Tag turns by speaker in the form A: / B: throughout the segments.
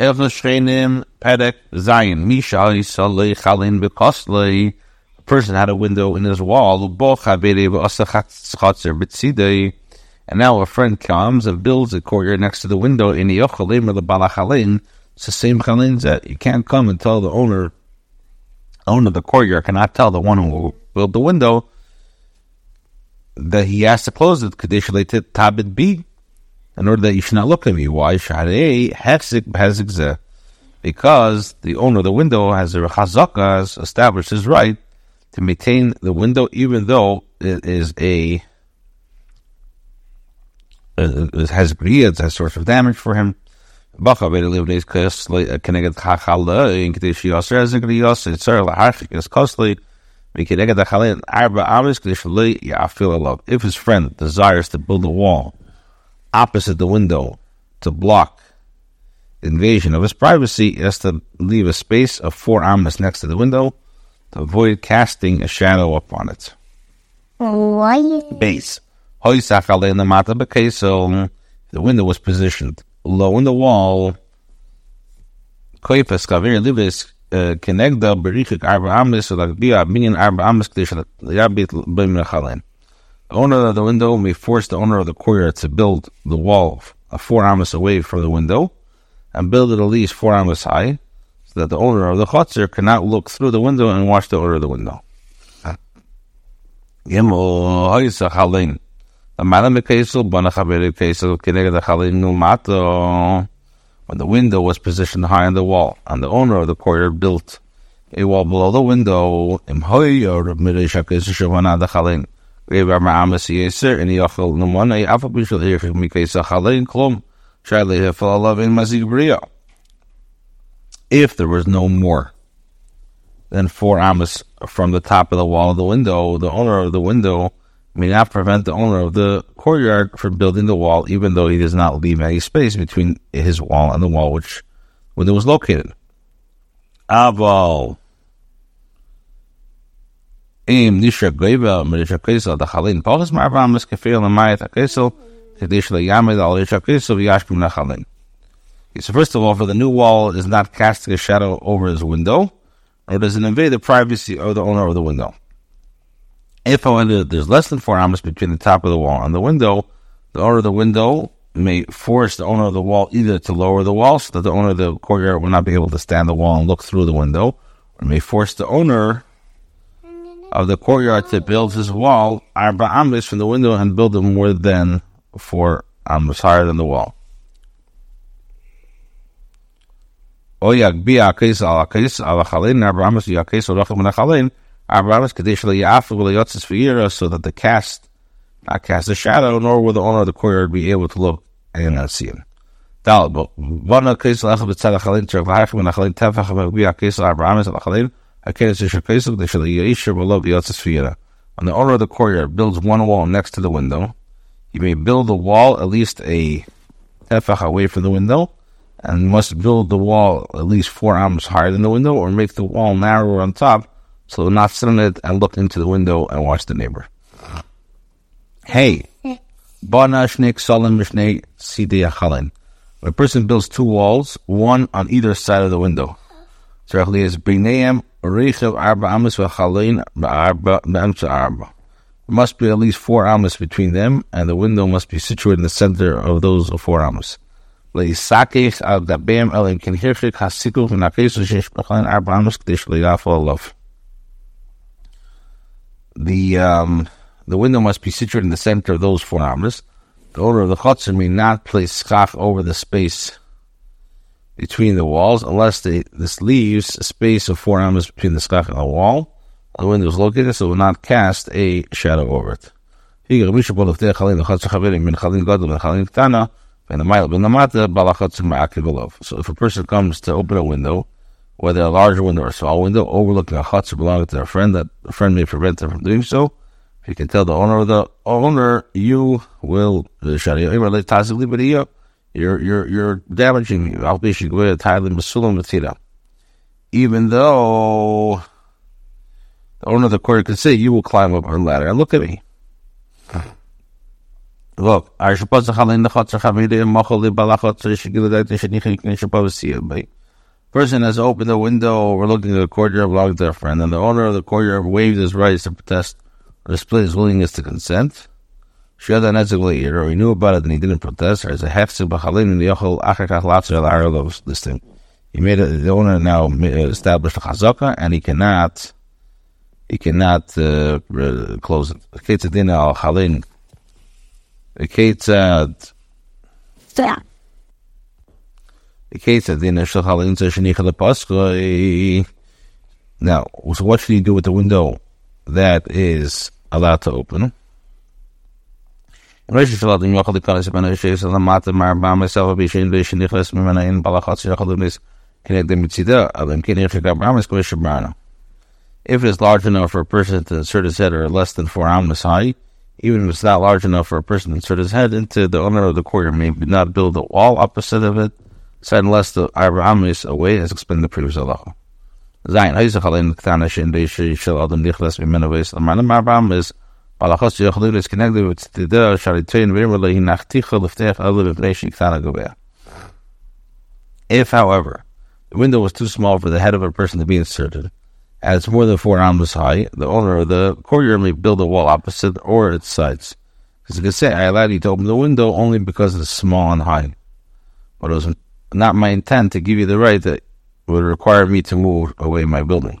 A: A person had a window in his wall. And now a friend comes and builds a courtyard next to the window in the the. It's the same Chalin that you can't come and tell the owner, owner of the courtyard cannot tell the one who built the window that he has to close it. Kadesh Tabit B in order that you should not look at me. Why? Because the owner of the window has a chazaka, has established his right to maintain the window, even though it is a uh, it has griyat, has source of damage for him. Uh, if his friend desires to build a wall opposite the window to block invasion of his privacy, he has to leave a space of four amas next to the window to avoid casting a shadow upon it.
B: Why?
A: Base. So hmm, the window was positioned low in the wall. Koifes kavir livis uh, kenegda berichik arba amis so like bia minyan arba amis kdish yabit bim nechalin. The owner of the window may force the owner of the courtyard to build the wall a uh, four amas away from the window and build it at least four amas high so that the owner of the chutzir cannot look through the window and watch the owner of the window. When the window was positioned high on the wall, and the owner of the courtyard built a wall below the window, Eh, eh, mazig bria. If there was no more than four amas from the top of the wall of the window, the owner of the window may not prevent the owner of the courtyard from building the wall, even though he does not leave any space between his wall and the wall which window was located. Aval. Im nisha goiva merisha kesel the chalin al nachalin. So first of all, for the new wall is not casting a shadow over his window, or does it invade the privacy of the owner of the window. If, however, there's less than four amas between the top of the wall and the window, the owner of the window may force the owner of the wall either to lower the wall so that the owner of the courtyard will not be able to stand the wall and look through the window, or may force the owner of the courtyard to build his wall arba amis from the window and build it more than four amis higher than the wall. O yagbi akis al akis al achalin arba amis yakis orachim and achalin arba amis kadesh le'yafu le'yotzis v'yira so that the cast not cast a shadow nor will the owner of the courtyard be able to look and not see him. Dal bo vana akis al achav b'tzad achalin tzarek l'harchim and achalin tefach v'yakis arba amis al the On the order of the courtyard, builds one wall next to the window. He may build the wall at least a tefach away from the window, and must build the wall at least four arms higher than the window, or make the wall narrower on top, so not sit on it and look into the window and watch the neighbor. Hey, When a person builds two walls, one on either side of the window. Is there must be at least four amas between them, and the window must be situated in the center of those four amas. The um, the window must be situated in the center of those four amas. The owner of the chutzner may not place schach over the space between the walls unless they, this leaves a space of four arms between the schach and the wall. The window is located so it will not cast a shadow over it. So if a person comes to open a window, whether a large window or a small window, overlooking a hut or belonging to a friend, that the friend may prevent them from doing so. If you can tell the owner of the owner, you will you're you're you're damaging me. Even though the owner of the court could say, you will climb up our ladder and look at me. look, I suppose the chalin the chotzer chavide machol the balachotzer shigil the shenichi k'nei shabbos siyah. Person has opened the window overlooking the courtyard belonging to a friend, and the owner of the courtyard waved his rights to protest or display his willingness to consent. Shada Netzig or he knew about it and he didn't protest, or as a b'chalin in the yochel achakach latzer al this thing. He made it, the owner now established a chazaka, and he cannot, he cannot uh, close it. Al chalin. Ketzad. Shal chalin. Now, so what should he do with the window that is allowed to open? ראש שלו אם יכול להיכנס בין השש למטה מארבע מסוף בישן בישן נכנס ממנה אין בלחץ שיכול להכניס כנגד מצידה, אבל אם כן יש גם רמס כמו שברנו. If it is large enough for a person to insert his head or less than four amas high, even if it's not large enough for a person to insert his head into the owner of the courtyard may not build a wall opposite of it, set less the amas away, as explained in the previous halacha. Zayin, Haizach Alain Ktana Shin Beishi Shel Adam Nichlas Mimena Veis Lamarna Marbam is if, however, the window was too small for the head of a person to be inserted, it's more than four arms high, the owner of the courtyard may build a wall opposite or its sides. Because you can say, I allowed you to open the window only because it's small and high. But it was not my intent to give you the right that would require me to move away my building.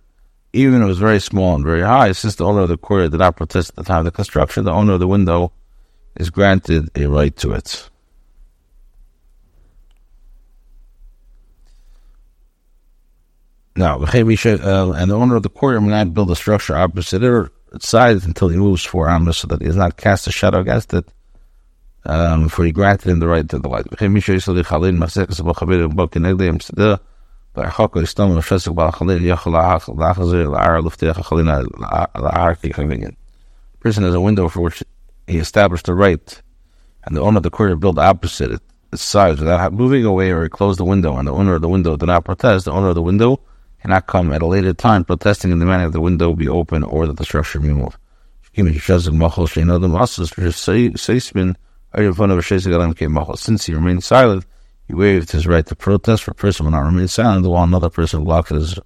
A: even if it was very small and very high, since the owner of the courtyard did not protest at the time of the construction, the owner of the window is granted a right to it. Now, uh, and the owner of the courtyard may not build a structure opposite it its side until he moves four amas so that he does not cast a shadow against it, um, for he granted him the right to the light. Person has a window for which he established a right, and the owner of the courtyard built opposite it, its sides. Without moving away or closed the window, and the owner of the window did not protest, the owner of the window cannot come at a later time protesting in the manner that the window be open or that the structure be moved. Since he remained silent, he waived his right to protest for a person will not remain silent while another person blocks his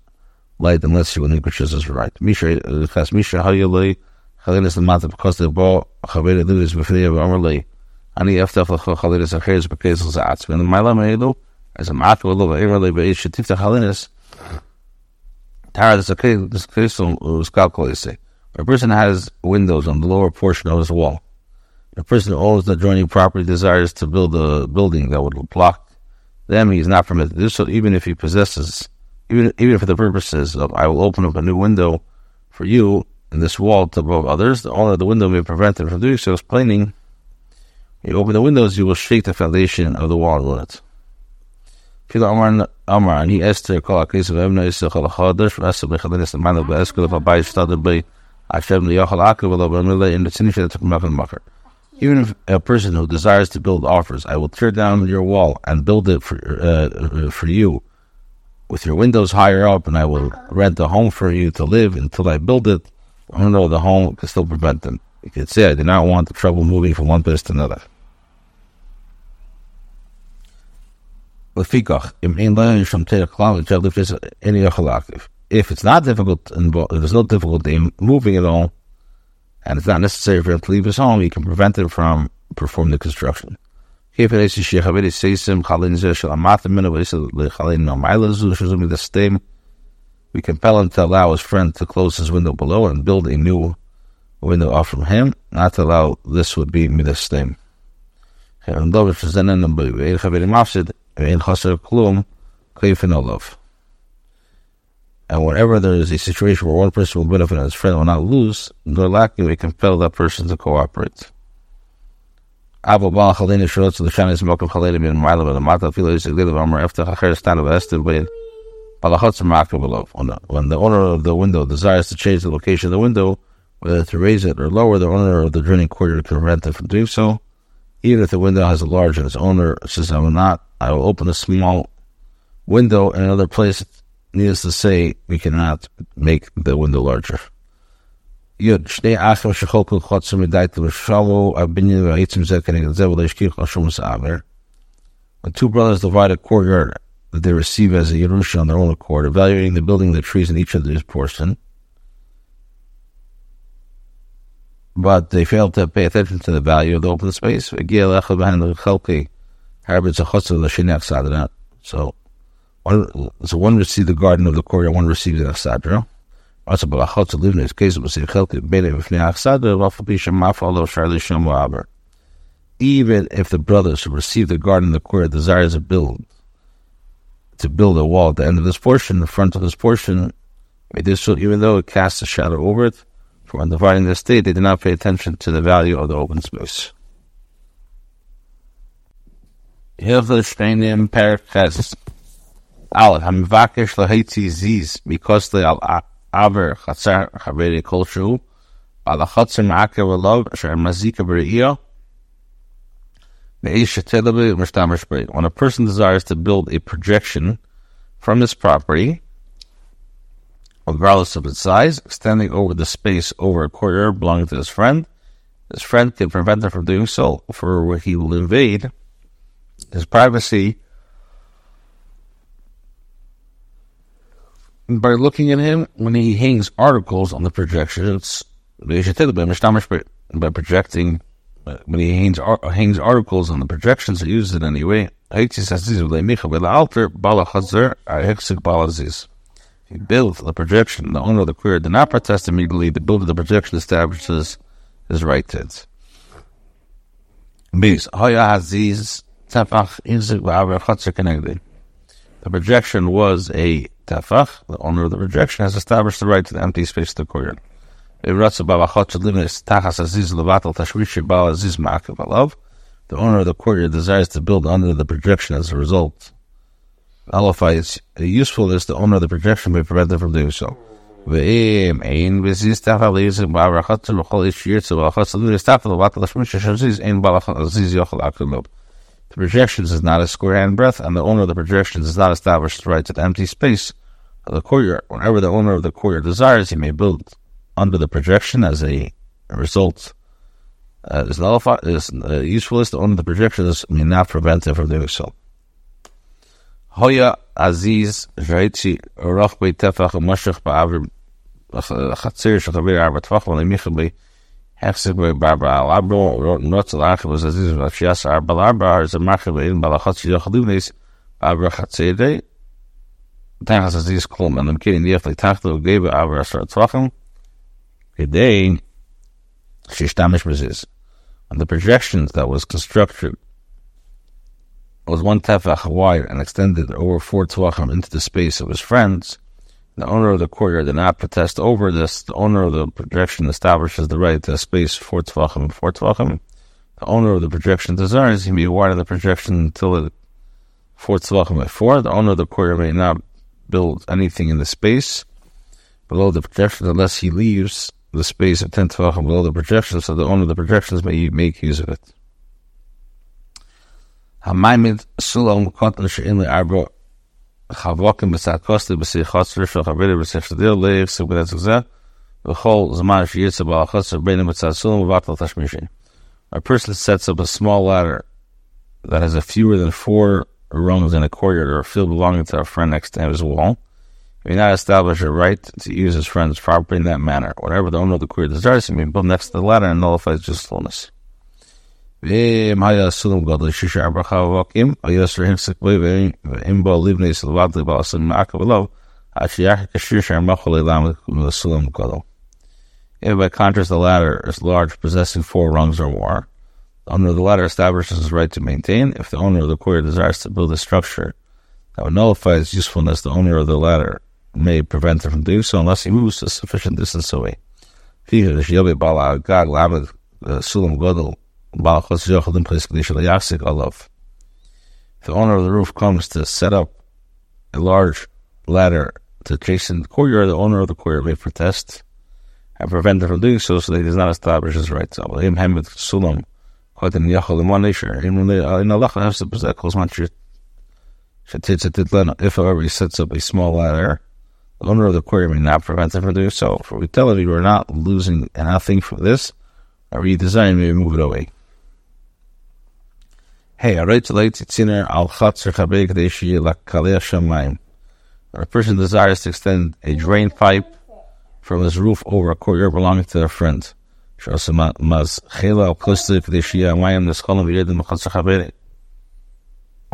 A: light unless he relinquishes his right. Misha, uh, Chas Misha, because the ball, Chavere the a Tara, this uh, A person has windows on the lower portion of his wall. A person who owns the adjoining property desires to build a building that would block them. He is not permitted to do so, even if he possesses, even even for the purposes of I will open up a new window for you in this wall to above others. The owner of the window may prevent him from doing so, explaining, you open the windows, you will shake the foundation of the wall ruin it. And he asked her, call a the man of of in the that took Makan Makar. Even if a person who desires to build offers, I will tear down your wall and build it for, uh, for you with your windows higher up, and I will rent a home for you to live until I build it. Don't know, the home can still prevent them. You could say, I do not want the trouble moving from one place to another. If it's not difficult, and there's no difficulty in moving at all, and it's not necessary for him to leave his home, We can prevent him from performing the construction. We compel him to allow his friend to close his window below and build a new window off from him. Not to allow this would be midastim. And love is presented in the and whenever there is a situation where one person will benefit and his friend will not lose, nor lacking, we compel that person to cooperate. Abu Shalot the Shana is Mokum Chalina bin Fila is Eftach Acher Stan of. When the owner of the window desires to change the location of the window, whether to raise it or lower, the owner of the draining courtyard can prevent it from doing so. Even if the window has a large and its owner says, I will not, I will open a small window in another place. Needless to say, we cannot make the window larger. When two brothers divide a courtyard that they receive as a Yerusha on their own accord, evaluating the building the trees in each of these portion, but they fail to pay attention to the value of the open space. So, so one receives the garden of the courtyard, one receives the Achsadra. Also, but Achot to live in this case, was the Chelke Bele Vifnei Achsadra, Vafapisha Mafalo Charlie Shamu Even if the brothers who receive the garden of the courtyard desires to build, to build a wall at the end of this portion, the front of this portion, so even though it casts a shadow over it, for when dividing the estate, they did not pay attention to the value of the open space. Hilchos Shechenim Perches Aleph Hamvakish Lahitzi Ziz because they Aver Chatzar Chaveri Kolshu Al Chatzar Ma'akev Alav Asher Mazika B'Re'iyah when a person desires to build a projection from his property, regardless of its size, extending over the space over a courtyard belonging to his friend. His friend can prevent him from doing so, for he will invade his privacy by looking at him when he hangs articles on the projections. By projecting, uh, when he hangs, hangs articles on the projections, he uses it anyway he built the projection. The owner of the query did not protest immediately. The builder of the projection establishes his right to it. The projection was a The owner of the projection has established the right to the empty space of the courtyard. The owner of the courtyard desires to build under the projection as a result nullifies uh, the usefulness, the owner of the projection may prevent them from doing so. The projections is not a square hand breadth, and the owner of the projections is not established the right to the empty space of the courtyard. Whenever the owner of the courtyard desires, he may build under the projection as a, result. Uh, is nullified, is uh, usefulness, the owner of the projections may not prevent him from doing so. Hoya Aziz Tefach Ba'avir Chatzir Shachavir Baziz and the projections that was constructed was one tefach wide and extended over four tvachim into the space of his friends. The owner of the courtyard did not protest over this. The owner of the projection establishes the right to a space for Tvachim for Tvachim. The owner of the projection desires he be awarded the projection until it for Tvachim at four. The owner of the courtyard may not build anything in the space below the projection unless he leaves the space of 10 Tvachim below the projection so the owner of the projections may make use of it. Hamaimid Sulam Kotan Chavokim b'sat kosti leiv v'chol zman v'vatal tashmishin. A person sets up a small ladder that has a fewer than four rungs in a courtyard or a field belonging to a friend next to his wall. He may not establish a right to use his friend's property in that manner. Whatever the owner of the courtyard desires, he may build next to the ladder and nullifies usefulness. ואם היה סולם גודל שישה ארבע חבוקים, היה אסור המסק בו, ואם בו לבני סלבד לבעל סולם מעקב עליו, עד שיחק השישה מכל אילם לסולם גודל. If by contrast the latter is large, possessing four rungs or more, the owner of the latter establishes his right to maintain. If the owner of the quarry desires to build a structure that would nullify its usefulness, the owner of the latter may prevent him from doing so unless he moves a sufficient distance away. If the owner of the roof comes to set up a large ladder to chase in the courtyard, the owner of the courtyard may protest and prevent him from doing so so that he does not establish his rights. If however he sets up a small ladder, the owner of the quarry may not prevent him from doing so. For we tell him you are not losing anything from this, or redesign may move it away. Hey, I write to late tziner al chatzer chabeg deshi lakaleh shamayim. When a person desires to extend a drain pipe from his roof over a courtyard belonging to a friend, or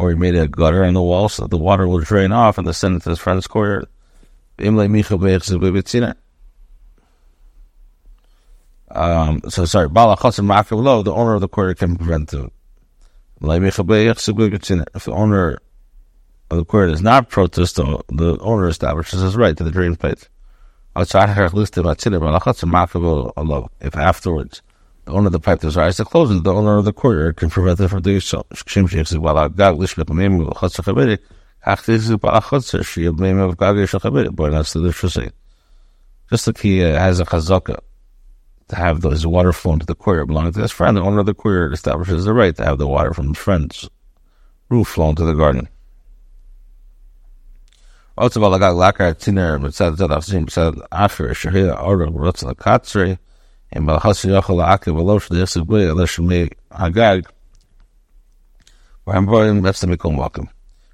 A: he made a gutter in the wall so that the water will drain off and descend into his friend's courtyard. Um, so sorry, the owner of the courtyard can prevent it. If the owner of the courtyard does not protest, the owner establishes his right to the drain pipe. If afterwards the owner of the pipe desires to close it, the owner of the courtyard can prevent it from doing so. Just like he uh, has a chazaka to have his water flow into the courtyard belonging to his friend, the owner of the courtyard establishes the right to have the water from his friend's roof flow into the garden. Yosef Bui Alosh Hagag. That's the Mikol Wakim.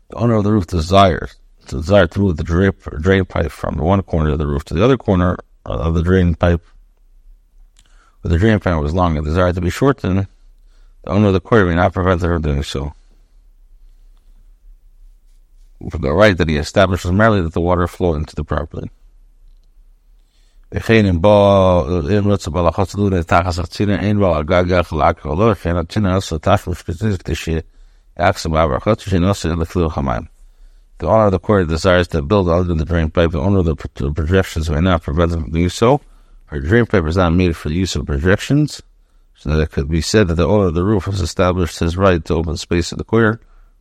A: The owner of the roof desires to desire to move the drip or drain pipe from one corner of the roof to the other corner of the drain pipe Where the drain pipe was long and desired to be shortened, the owner of the quarry may not prevent her from doing so. For the right that he establishes merely that the water flow into the property. וכן בו, אם רוצה בהלכות סדור תחס הקצינה, אין בו על גג יחל עקר לא, וכן הקצינה עשו תחת משפטית כדי שיעקסם בהברכות, שנעשה לכלוך המים. The owner of the quarry desires to build under the drain pipe. The owner of the projections may not prevent them from doing so. her dream is not made for the use of projections, so that it could be said that the owner of the roof has established his right to open space in the courtyard.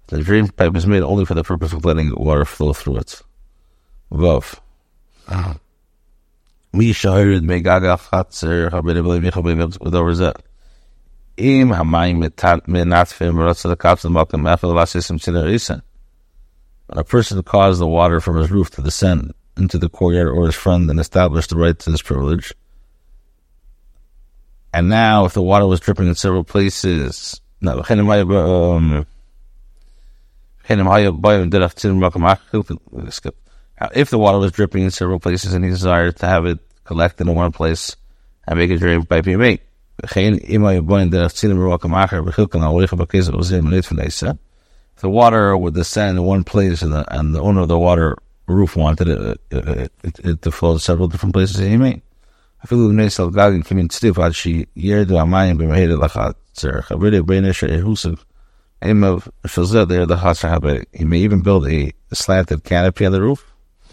A: The drain pipe is made only for the purpose of letting water flow through it. Vav. Ah. Misha heard Megaga Chatzer Habinibli Michabim Udorzet. Im Hamayim Menatfim Ratzel Kapsel Malcolm Afel Lasisim Tziner Isen. When a person caused the water from his roof to descend, into the courtyard or his friend and established the right to this privilege. And now, if the water was dripping in several places, um, now, if the water was dripping in several places and he desired to have it collected in one place and make a drain by PMA. If the water would descend in one place and the, and the owner of the water roof wanted it, it, it, it to flow to several different places, he may. אפילו בני סלגגים כמנצטיף עד שירדו המים במהיר לחצר. חברי בין אשר יהוסף of שזה there the חצר He may even build a slanted canopy on the roof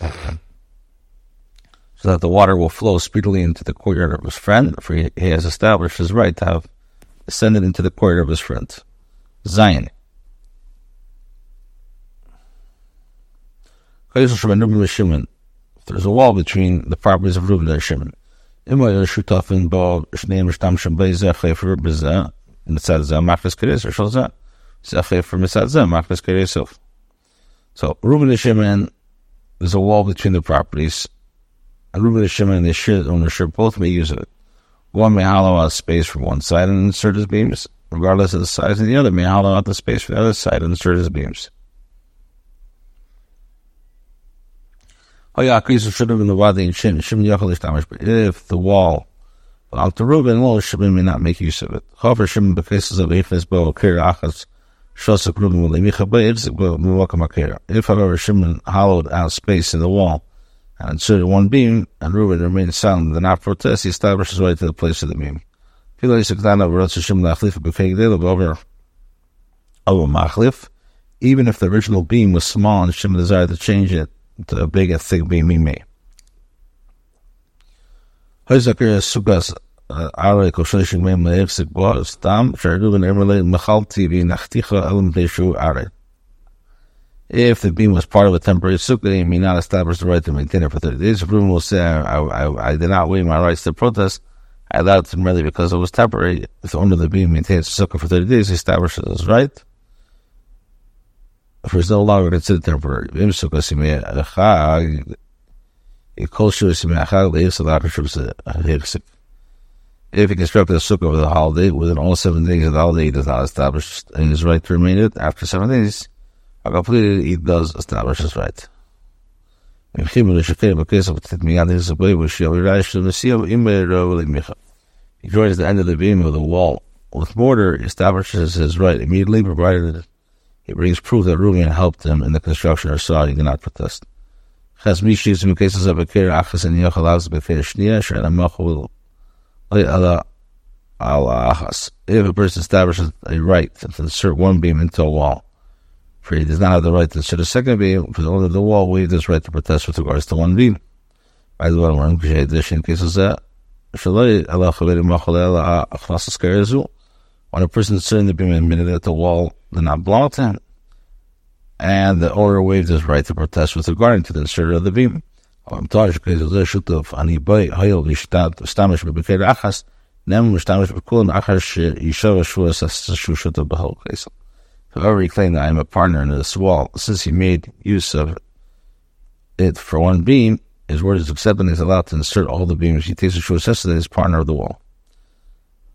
A: so that the water will flow speedily into the courtyard of his friend, for he, he has established his right to have ascended into the courtyard of his friend. Zion. Shimon. There's a wall between the properties of Reuben and Shimon. Immer So Reuben and Shimon, there's a wall between the properties. And Reuben and Shimon and the Shir ownership both may use it. One may hollow out space from one side and insert his beams, regardless of the size, and the other may hollow out the space for the other side and insert his beams. If the wall to Reuben, well, Shimon may not make use of it. However, Shimon cases of Echnes Bo Kir Achas Shosek Reuben will If, however, Shimon hollowed out space in the wall and inserted one beam, and Reuben remained silent and not protest, he established his way to the place of the beam. Even if the original beam was small and Shimon desired to change it to a big and thick beam he made. Hazakir Sugas Ara Koshishing Mem Leipzig was Tam Sharduvan Emerle Machalti V Nachticha Elam Deshu Are. If the beam was part of a temporary sukkah, he may not establish the right to maintain it for 30 days. Reuben will say, I, I, I did not waive my rights to protest, I allowed it merely because it was temporary. If the owner of the beam maintains the sukkah for 30 days, he establishes his right. If it's no longer considered temporary, if he constructed a sukkah over the holiday, within all seven days of the holiday, he does not establish in his right to remain it. After seven days, are completed, he does establish his right. If he joins the end of the beam of the wall with mortar, he establishes his right immediately, provided he brings proof that Reuben helped him in the construction or saw he did not protest. Of. If a person establishes a right to insert one beam into a wall, for he does not have the right to insert a second beam, for the owner of the wall waived his right to protest with regards to one beam. By the way, one cases that. When a person is inserting the beam and minute at the wall, they're not him and the owner waived his right to protest with regard to the inserter of the beam. However, he claimed that I am a partner in this wall. Since he made use of it for one beam, his word is accepted and is allowed to insert all the beams. He takes a true assessment that he is partner of the wall.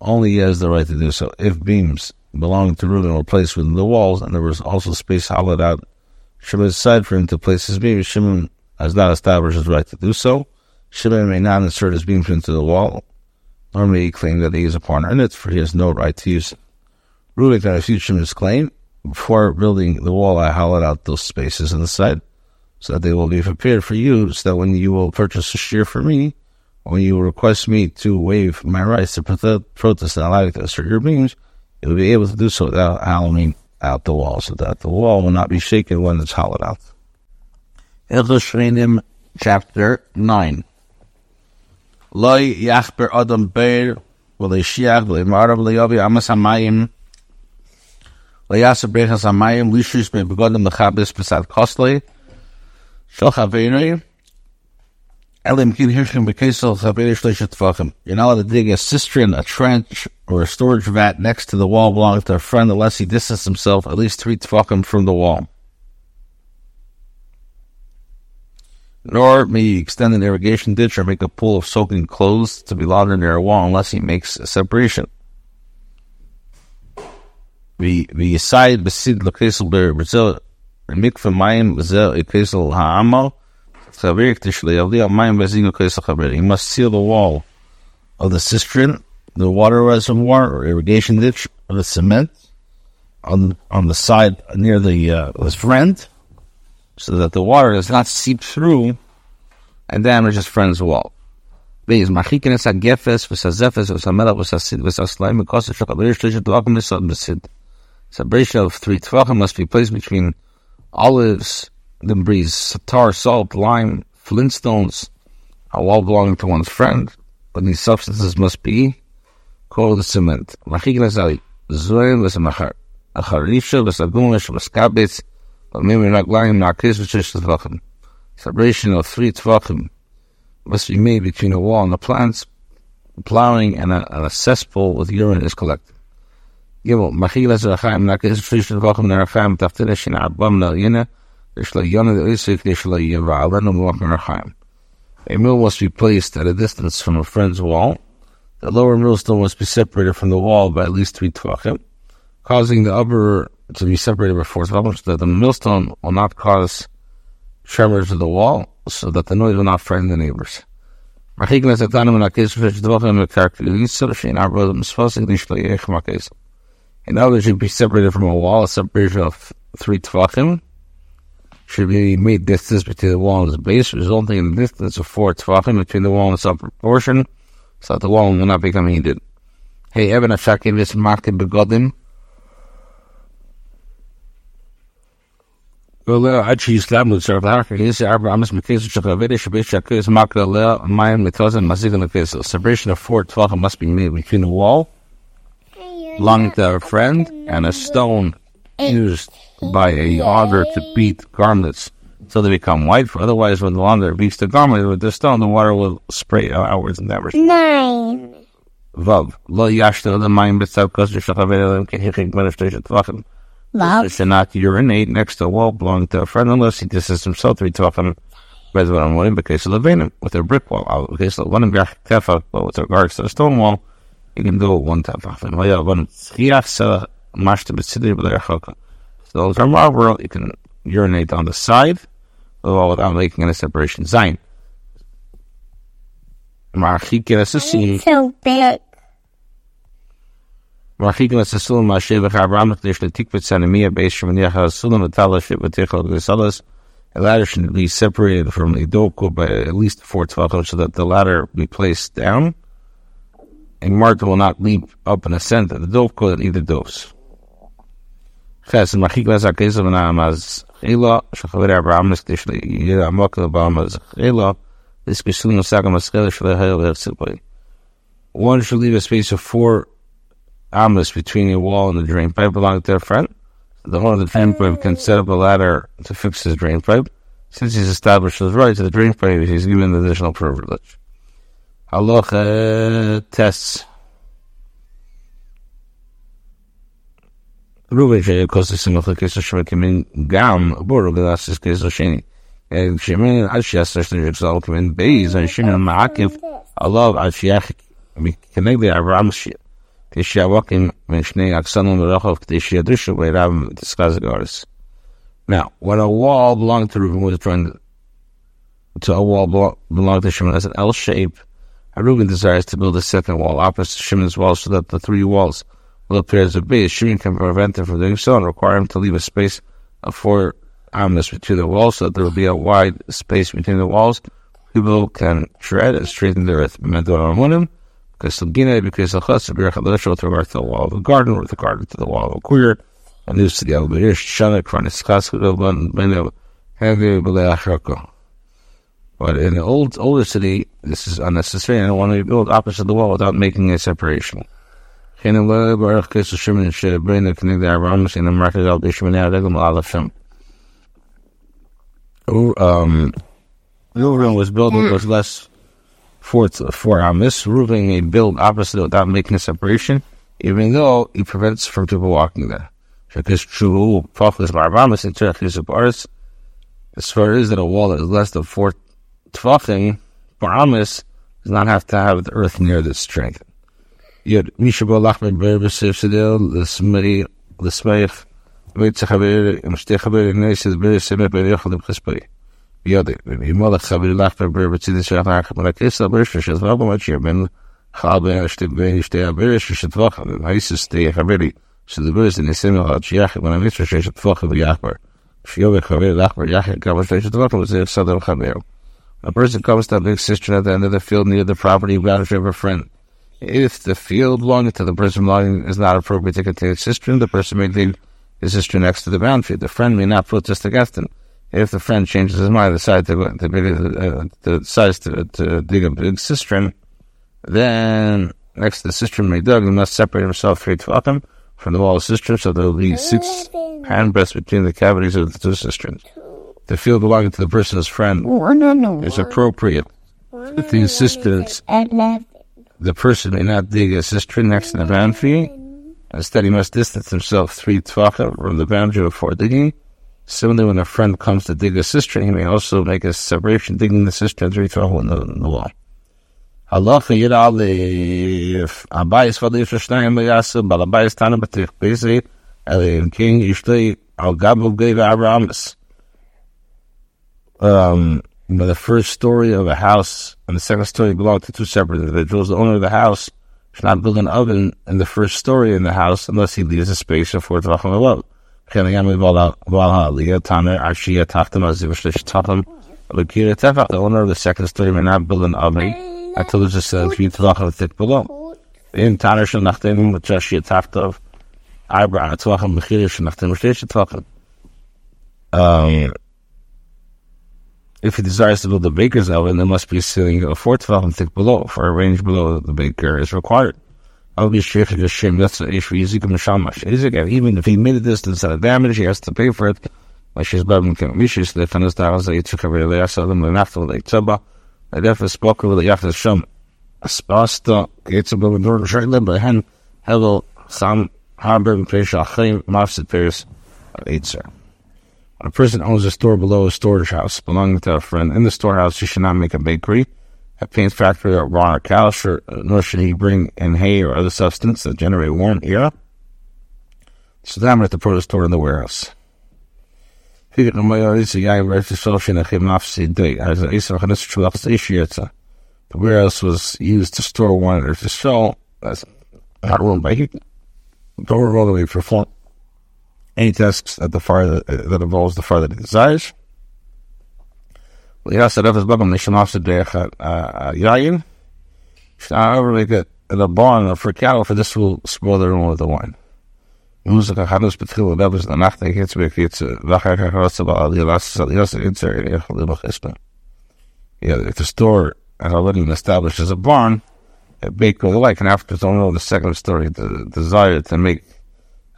A: Only he has the right to do so. If beams belonging to Reuben were placed within the walls, and there was also space hollowed out Shimon's side for him to place his beam. Shimon has not established his right to do so. Shimon may not insert his beams into the wall, nor may he claim that he is a partner in it, for he has no right to use it. Reuben can refute Shimon's claim. Before building the wall, I hollowed out those spaces in the side, so that they will be prepared for you, so that when you will purchase a shear for me, when you request me to waive my rights to protest and allow you to insert your beams, You'll be able to do so without hollowing out the wall, so that the wall will not be shaken when it's hollowed out. Ilchus chapter 9. Loi yachber adam beir, v'leishiach v'leimarav amas hamayim, brechas hamayim, Elim kin hirshim bekesel chaveri shleisha tefachim. You're not allowed to dig a cistern, a trench, or a storage vat next to the wall belonging to a friend unless he distances himself at least three tefachim from the wall. Nor may he extend an irrigation ditch or make a pool of soaking clothes to be laundered near a wall unless he makes a separation. The V'yisayid b'sid l'kesel b'Brazil mikveh mayim ha'amal he must seal the wall of the cistern, the water reservoir or irrigation ditch of the cement on on the side near the uh, his friend, so that the water does not seep through and damage his friend's wall. The separation of three tvachim must be placed between olives debris, tar, salt, lime, flintstones, are all belonging to one's friend, but these substances must be called the cement. Separation of three tvachim must be made between a wall and the plants, plowing, and a, and a cesspool with urine is collected. Gimel, Machilas Rachaim, Nakis, Trishan Vachim, Naracham, Taftinish, and Abam, Nalyina, a mill must be placed at a distance from a friend's wall. The lower millstone must be separated from the wall by at least three tvachim, causing the upper to be separated by four tvachim, so that the millstone will not cause tremors of the wall so that the noise will not frighten the neighbors. Marchikin es etanim in akes fish dvachim mekar shein arba misfosik nishlo yech makes. In other should be separated from a wall, a separation of three tvachim should be made distance between the wall and the base, resulting in a distance of 4 tefachim between the wall and some proportion, so that the wall will not become heated. Hey, Eben Ashakim uh, is Makim Begodim. Well, actually, separation of four tefachim must be made between the wall, along to a friend, and a stone used by a auger to beat garments so they become white. For otherwise, when the launder beats the garment with the stone, the water will spray outwards and never.
B: Nine.
A: Vav. Lo yashta l'mayim b'tzav kosher shachavelim kehichik meneftesh tvachim.
B: Love.
A: should not urinate next to a wall belonging to a friend unless he distances himself three tvachim. Rather than one in case of Levanim with a brick wall. In the of one in Tefa, but with regards to a stone wall, you can do one tefachim. Well, yeah, one tzchiach sa mashta b'tzidri b'le'erchoka. So from our world, you can urinate on the side without making any separation. Zain.
B: So big.
A: Marchikin assasin ma'ashevach Abraham l'chdesh l'tikvet sanamiyah based from Yach ha'asulam l'tala shit v'tichel l'gisalas. A ladder should be separated from the dovecote by at least four tvachim so that the ladder be placed down. And Martha will not leap up and ascend to the dovecote and either dose. Ches machik las akesa v'nam az chila shachavir Abraham l'chdesh l'yira amok l'bam az chila this kishlim osagam as chila shle'hayel v'tzipoi. One should leave a space of four amas between a wall and the drain pipe belonging to a friend. The owner of the drain pipe can set up a ladder to fix his drain pipe. Since he's established his right to the drain pipe, he's given the additional privilege. Halacha tests. Ruben שהיה כוס הסמך לכסר שמקימים גם בורו גלס כסר שני. כשמן עד שיעשה שני רגזל כמן בייז, אנשים מעקב עליו עד שיח כנגד אברהם כשיעוקים בין שני אכסנים לרחוב כדי שידרישו בעירב ותסקז הגורס. Now, when a wall belonged to Reuben was joined to a wall belonged to Shimon as an L shape, Reuben desires to build a second wall opposite Shimon's wall so that the three walls will appear as a base. Shimon can prevent him from doing so and require him to leave a space of four amas between the walls so that there will be a wide space between the walls. People can tread and straighten the earth. Because Sagina, because the Chas, with to the wall of the garden, with regard to the wall of a queer, and this to the Shanak. But in the old older city, this is unnecessary, I want to build opposite the wall without making a separation. Um, Reuven was built with less four four amis. Reuven a build opposite without making a separation, even though he prevents from people walking there. Because true prophet Barbamas in Turkey Baris, as far as that a wall that is less than four tvachim, Baramis does not have to have the earth near the strength. Yet Mishabah Lachmed Berbesif Sedel, the Smay, the Smayf, Wait Sachaber, Mstechaber, Nesis Beresim, Berechel, Chispay. Yode, Yimola Chaber Lachmed Berbesif, the Shach, Malakisa, Beresh, Shazvaba, Machir, Ben, Chaber, Shtebe, Shtea, Beresh, Shatvach, Isis, Stay, Chaberi, so the Beres in the Simil, Chiach, when I miss Shatvach of Yachbar. Shiobe Chaber, Lachber, Yach, Kaber, Shatvach, was there, Sadam Chaber. A person comes to a big cistern at the end of the field near the property of God of a friend. If the field belonging to the person belonging is not appropriate to contain a cistern, the person may leave the cistern next to the boundary. The friend may not protest against him. If the friend changes his mind, decides to, to, to, uh, decides to, to dig a big cistern, then next to the cistern may dug, he must separate himself three tvachim from the wall of the cistern, so there will be six handbreadths between the cavities of the two cisterns the field belonging to the person's friend is appropriate. If the assistance, the person may not dig a cistern next to the boundary. Instead, he must distance himself three tvachim from the boundary before digging. Similarly, when a friend comes to dig a cistern, he may also make a separation, digging the cistern three tvachim in the, in the wall. Halacha yid alif abayis v'alif shnayim b'yasu balabayis tana b'tich b'yisi elim king yishtei al gabu geva Abrahamis. um, you know, the first story of a house and the second story belong to two separate individuals. The owner of the house should not build an oven in the first story in the house unless he leaves a space for Tvachim above. The owner of the second story may not build an oven until there's a few Tvachim thick below. Um, if he desires to build a baker's oven, there must be a ceiling of four tefachim thick below, for a range below the baker is required. That's the. Yizik, even if he made a distance at a damage, he has to pay for it. She's the the Tzaba. I therefore spoke with the Yafta Shum. Spasta, Yitzuk Babin Dur, Shailim, but Hen, Hevel, Sam, Harbor, and Pesh Achim, Mafsid Peris, Yitzur. A person owns a store below a storage house belonging to a friend, in the storehouse he should not make a bakery, a paint factory, or barn or cow, nor should he bring in hay or other substance that generate warm air. So then I'm at the produce store in the warehouse. The warehouse was used to store one or to sell. That's not room by heat. Don't remotely perform any tasks at the far that, that involves the far that he desires. If it's should However, make it a barn for cattle, for this will spoil the room with the wine. The the. Yeah, it's a store and already established as a barn, a bakery like, and after don't the second story, the desire to make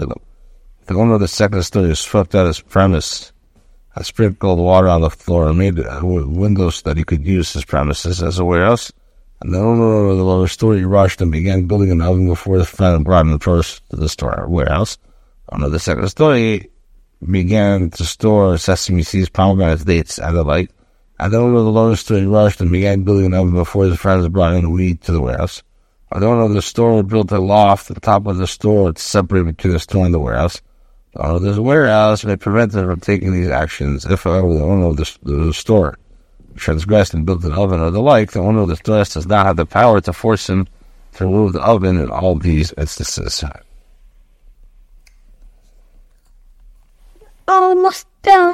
A: the the owner of the second story swept out his premise. I sprinkled water on the floor and made windows that he could use his premises as a warehouse. And the owner of the lower story rushed and began building an oven before the friend brought him first to the store warehouse. Of the second story began to store sesame seeds, pomegranates, dates, and the like. The owner of the lower story rushed and began building an oven before his friends brought in wheat to the warehouse. The owner of the store built a loft at the top of the store to separate between the store and the warehouse. Uh, the owner of the warehouse may prevent him from taking these actions if, however, the owner of the, the store transgressed and built an oven or the like, the owner of the store does not have the power to force him to remove the oven in all these instances.
B: Almost done.